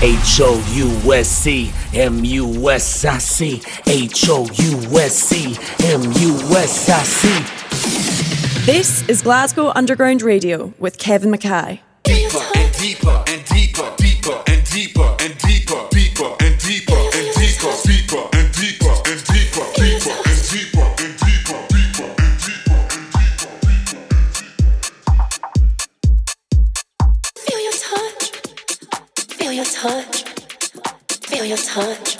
H O U S C M U S I C H O U S C M U S I C. This is Glasgow Underground Radio with Kevin McKay. Deeper and deeper and deeper, deeper and deeper and deeper, deeper and deeper your touch.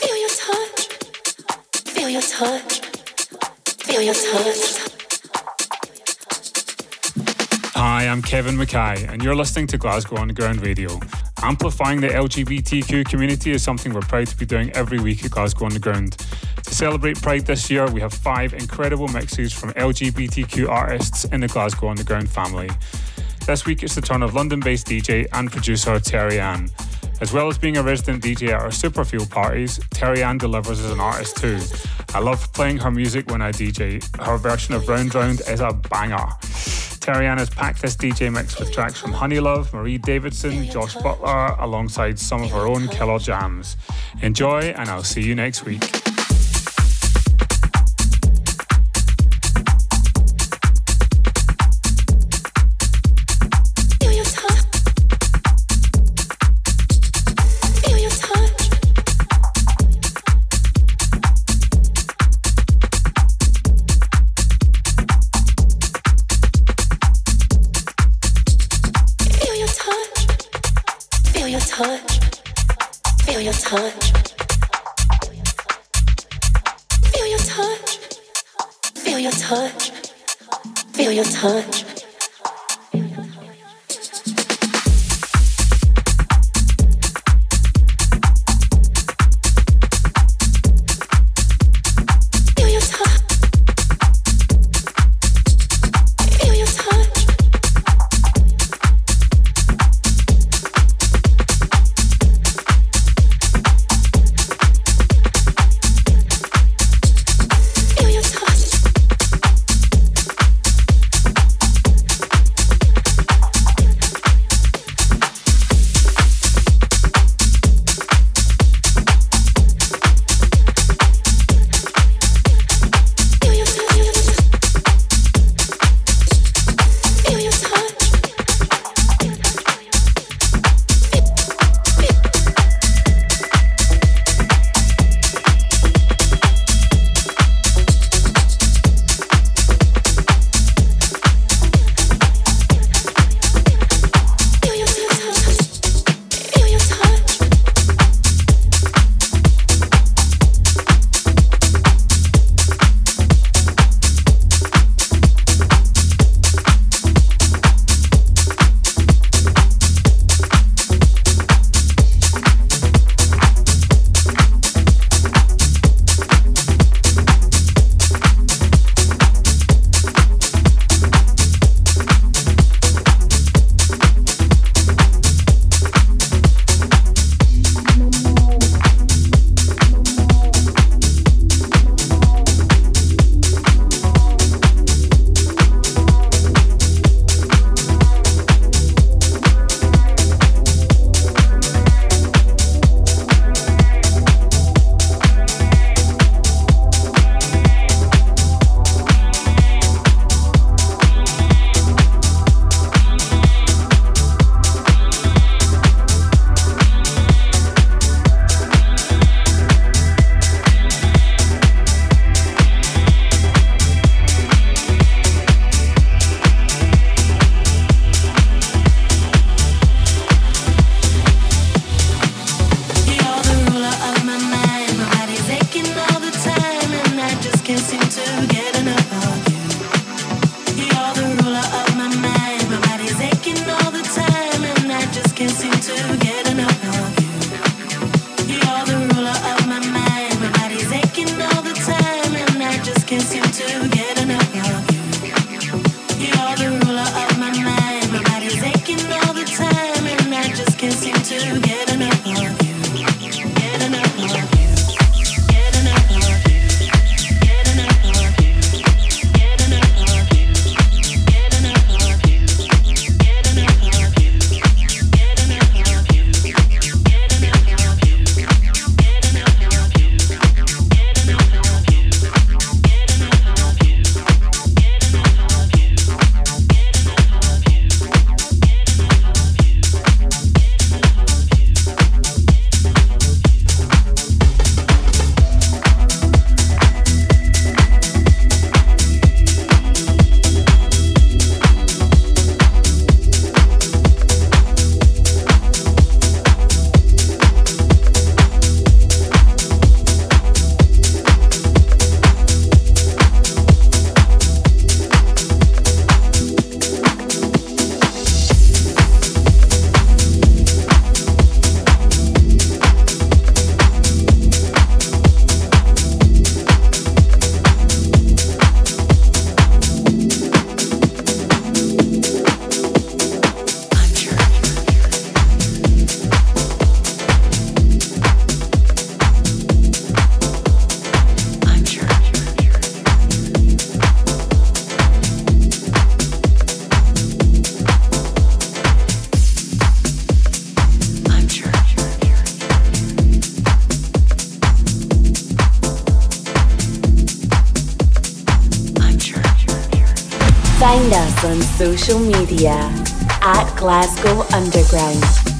Feel your touch. Feel your touch. Feel your touch. Hi, I'm Kevin McKay, and you're listening to Glasgow Underground Radio. Amplifying the LGBTQ community is something we're proud to be doing every week at Glasgow Underground. To celebrate Pride this year, we have five incredible mixes from LGBTQ artists in the Glasgow Underground family. This week it's the turn of London based DJ and producer Terri-Anne. As well as being a resident DJ at our Superfield parties, Terri-Anne delivers as an artist too. I love playing her music when I DJ. Her version of Round Round is a banger. Terri-Anne has packed this DJ mix with tracks from HoneyLuv, Marie Davidson, Josh Butler, alongside some of her own killer jams. Enjoy, and I'll see you next week. Your touch. Feel your touch. Feel your touch. Feel your touch. Social media at Glasgow Underground.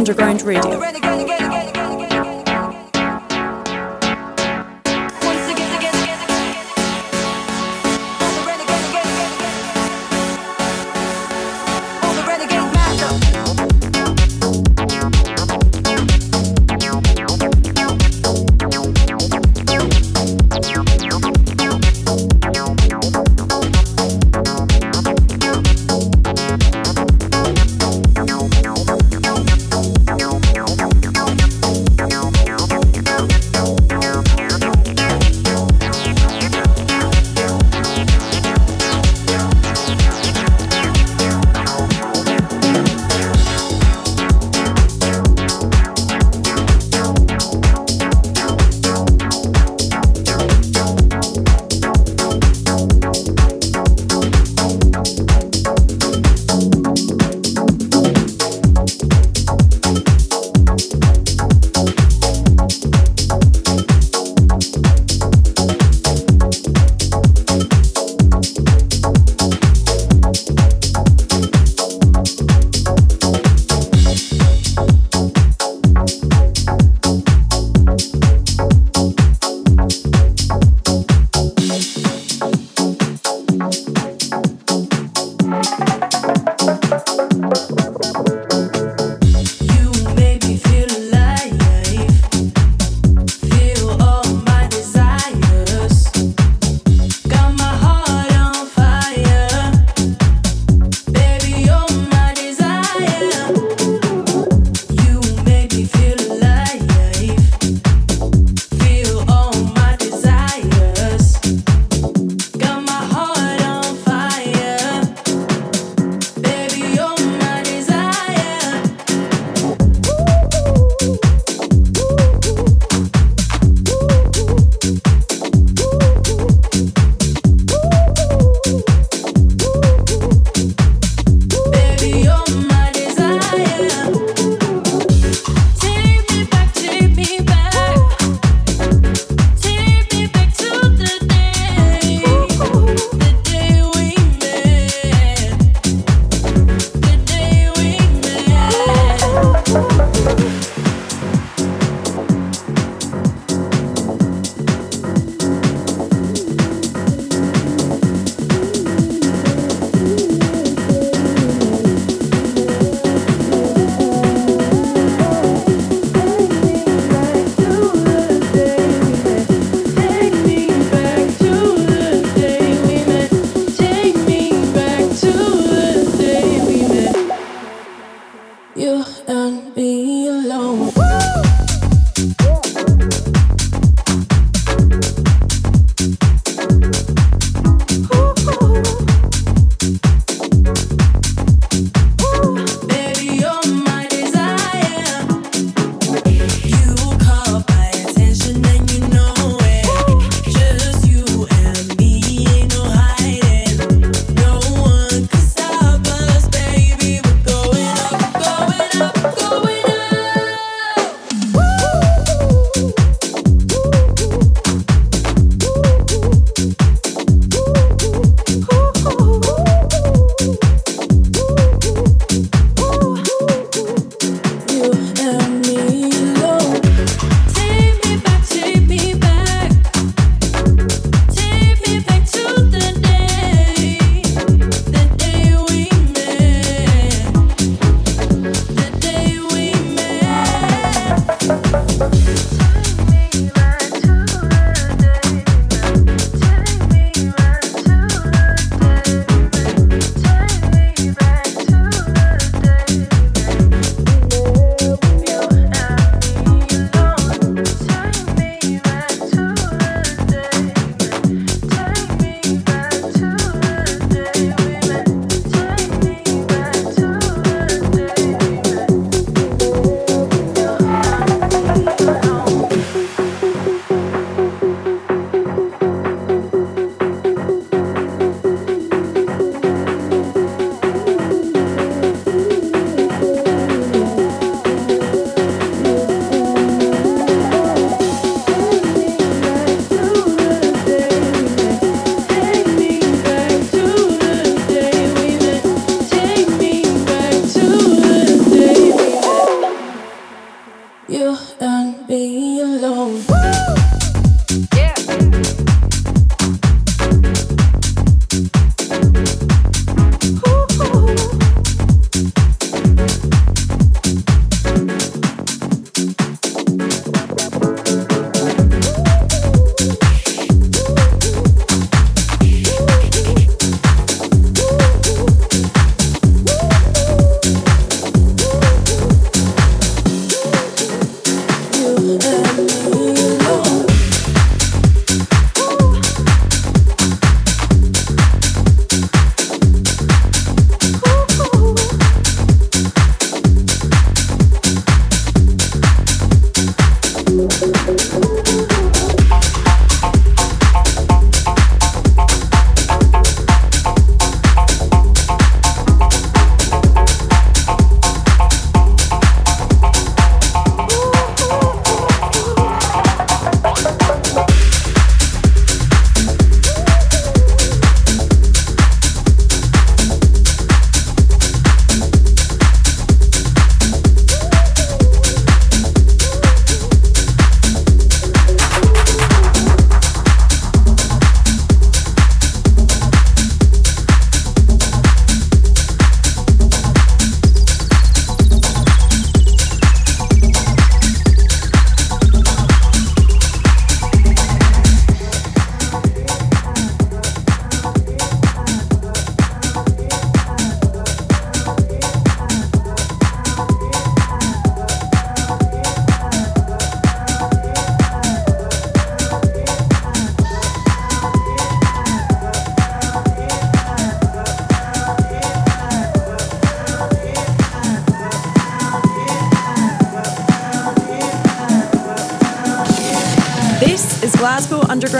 Underground Radio.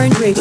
Underground Radio.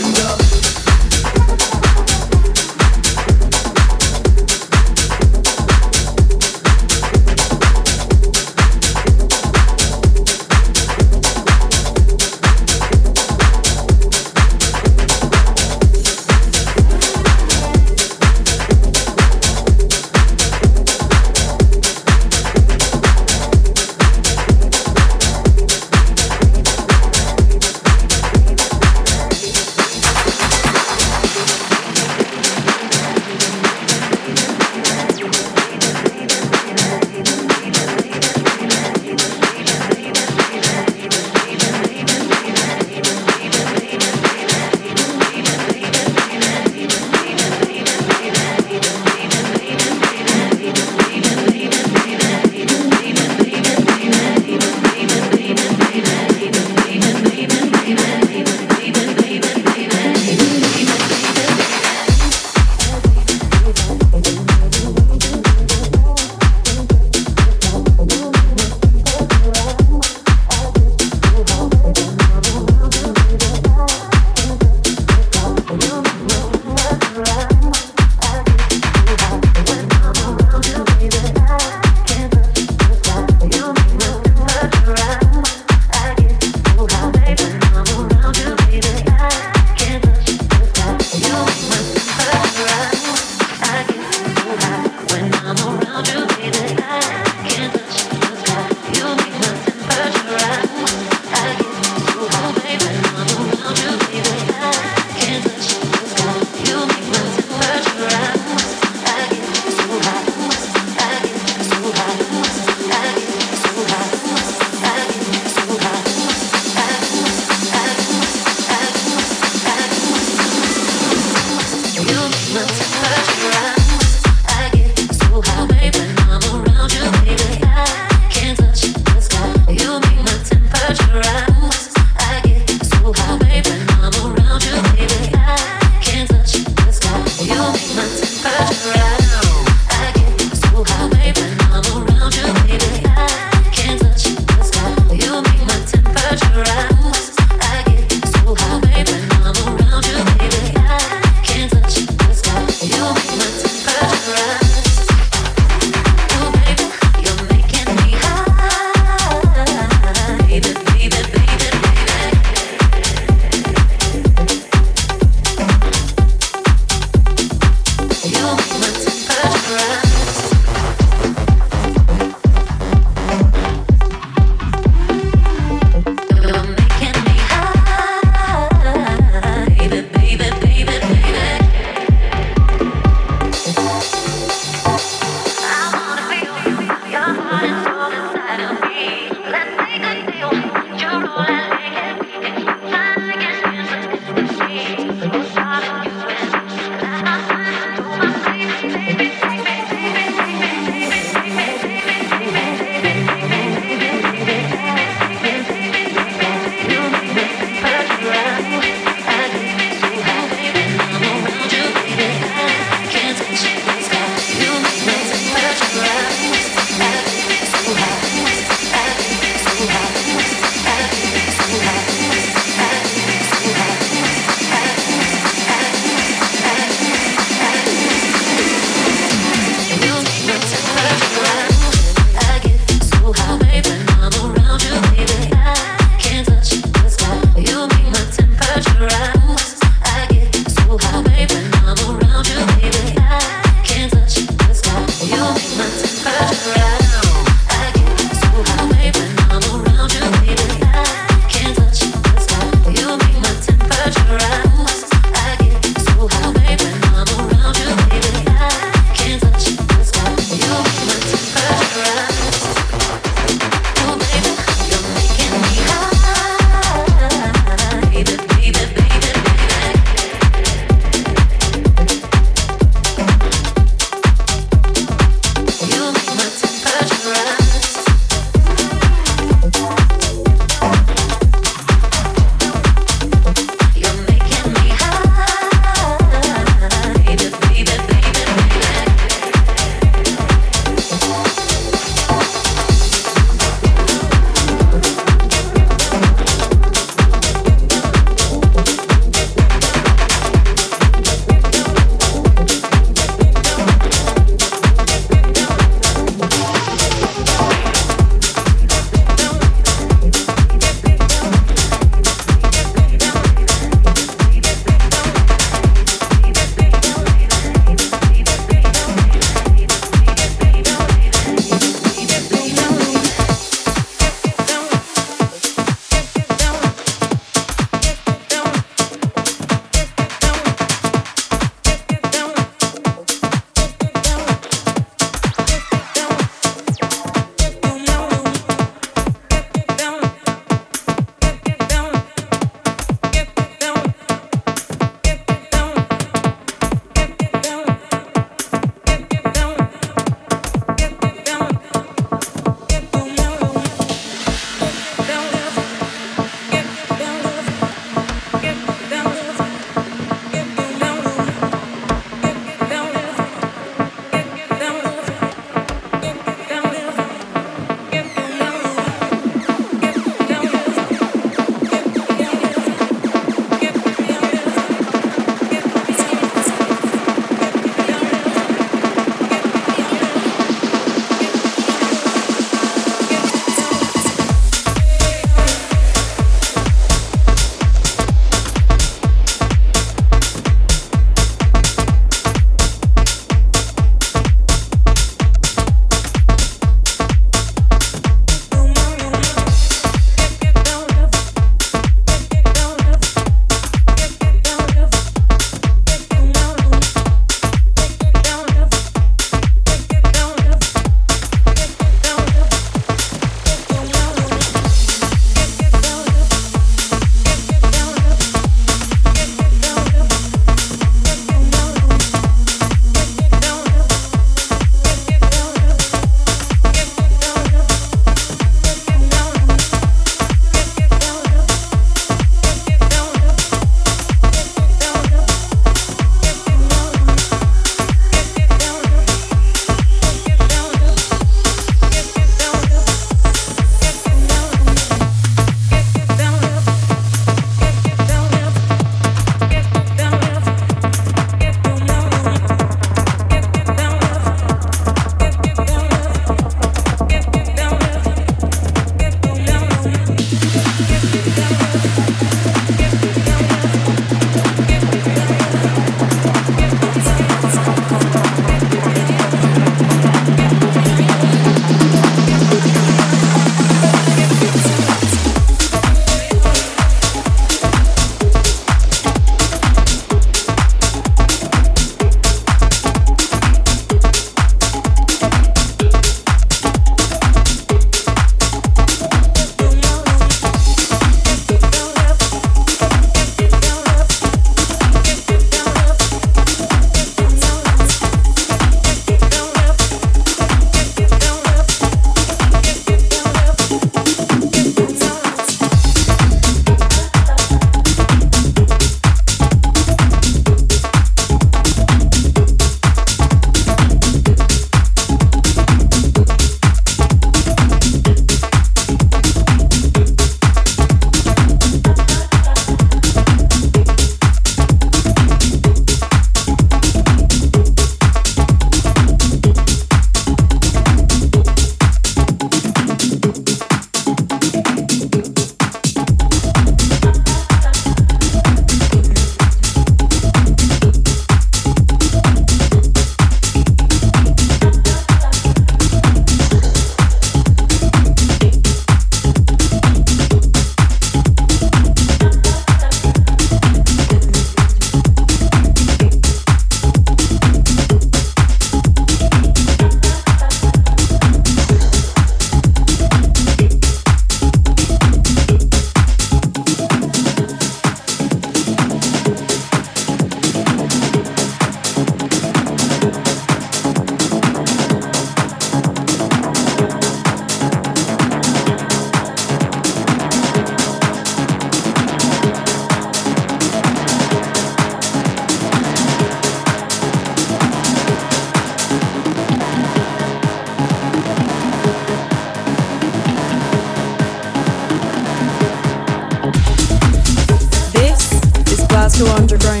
Underground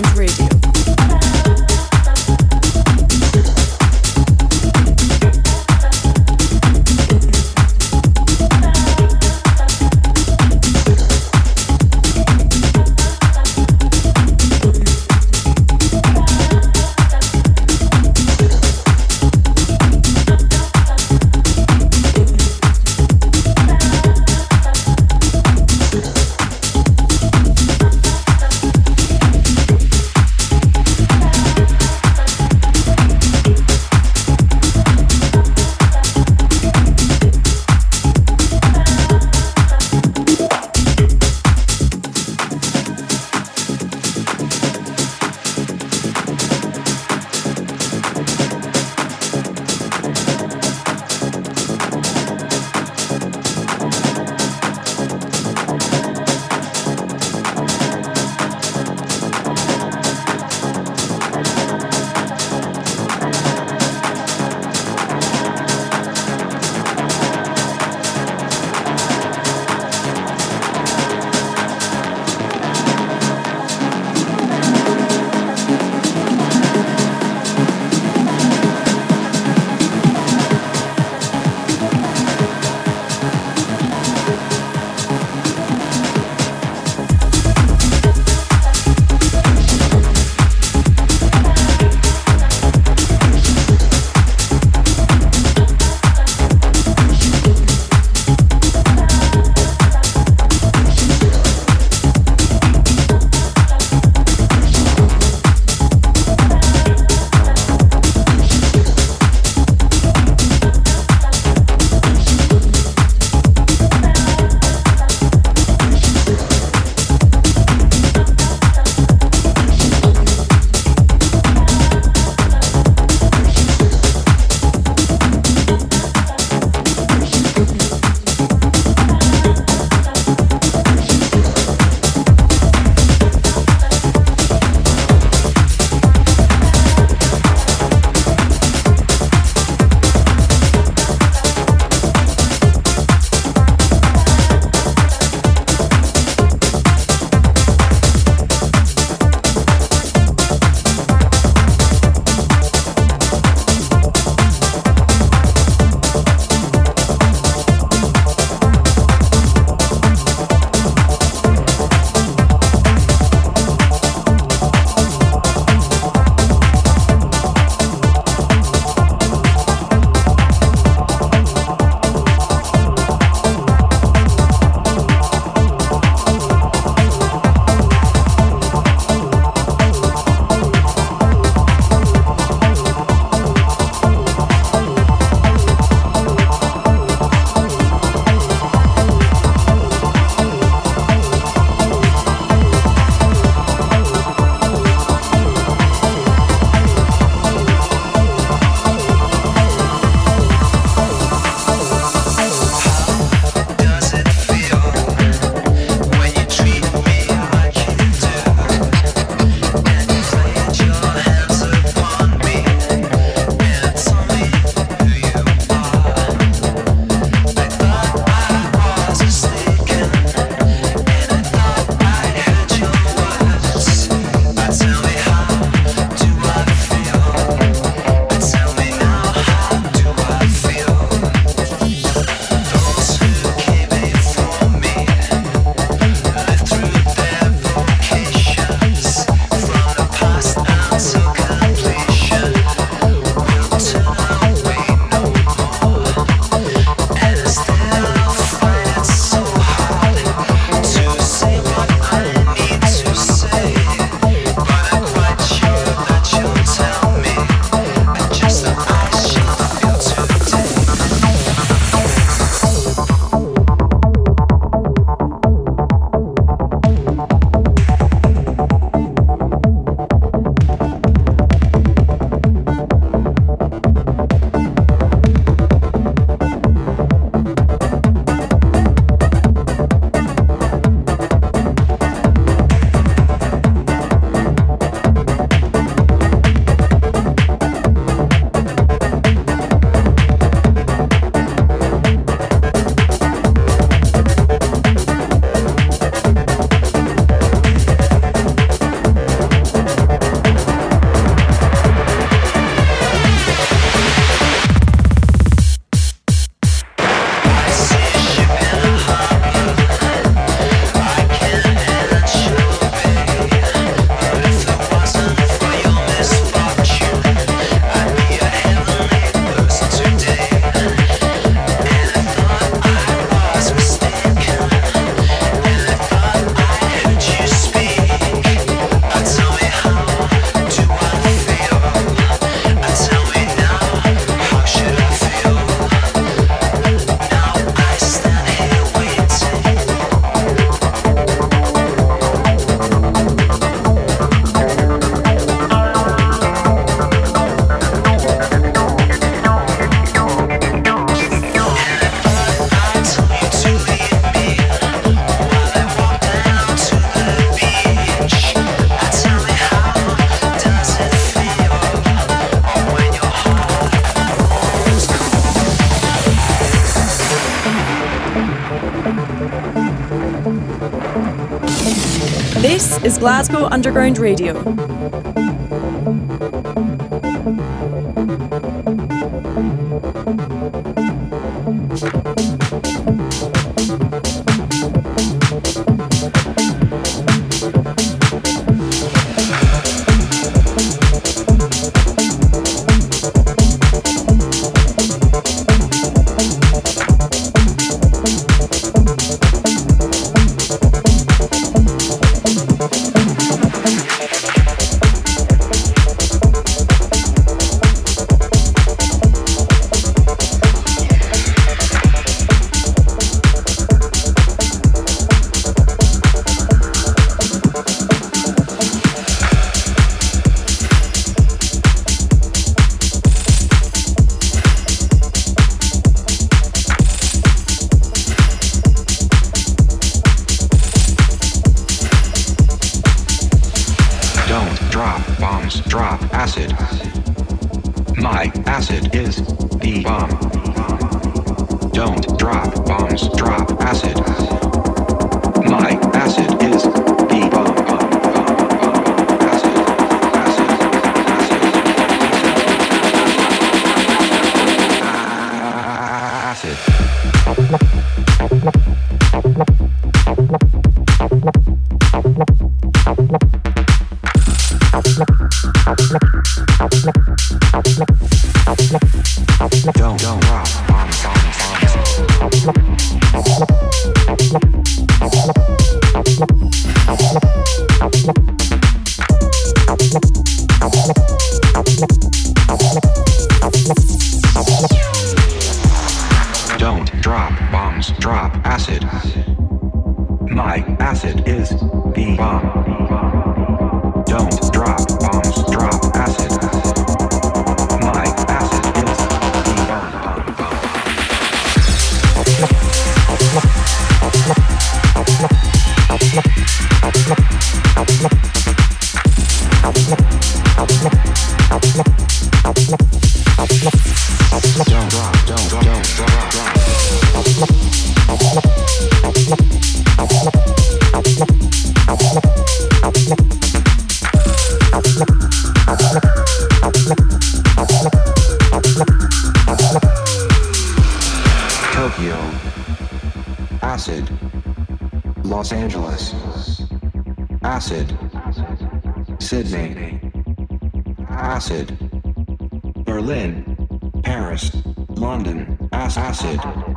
Glasgow Underground Radio.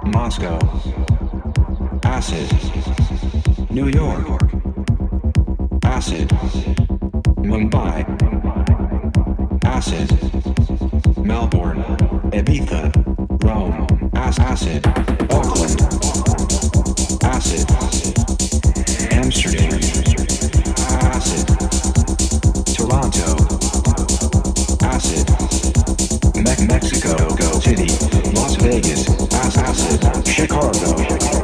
Moscow, acid, New York, acid, Mumbai, acid, Melbourne, Ibiza, Rome, acid, Auckland, acid, Amsterdam, acid, Toronto, acid, Me- Mexico. Vegas, Los Angeles, Chicago.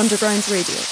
Underground Radio.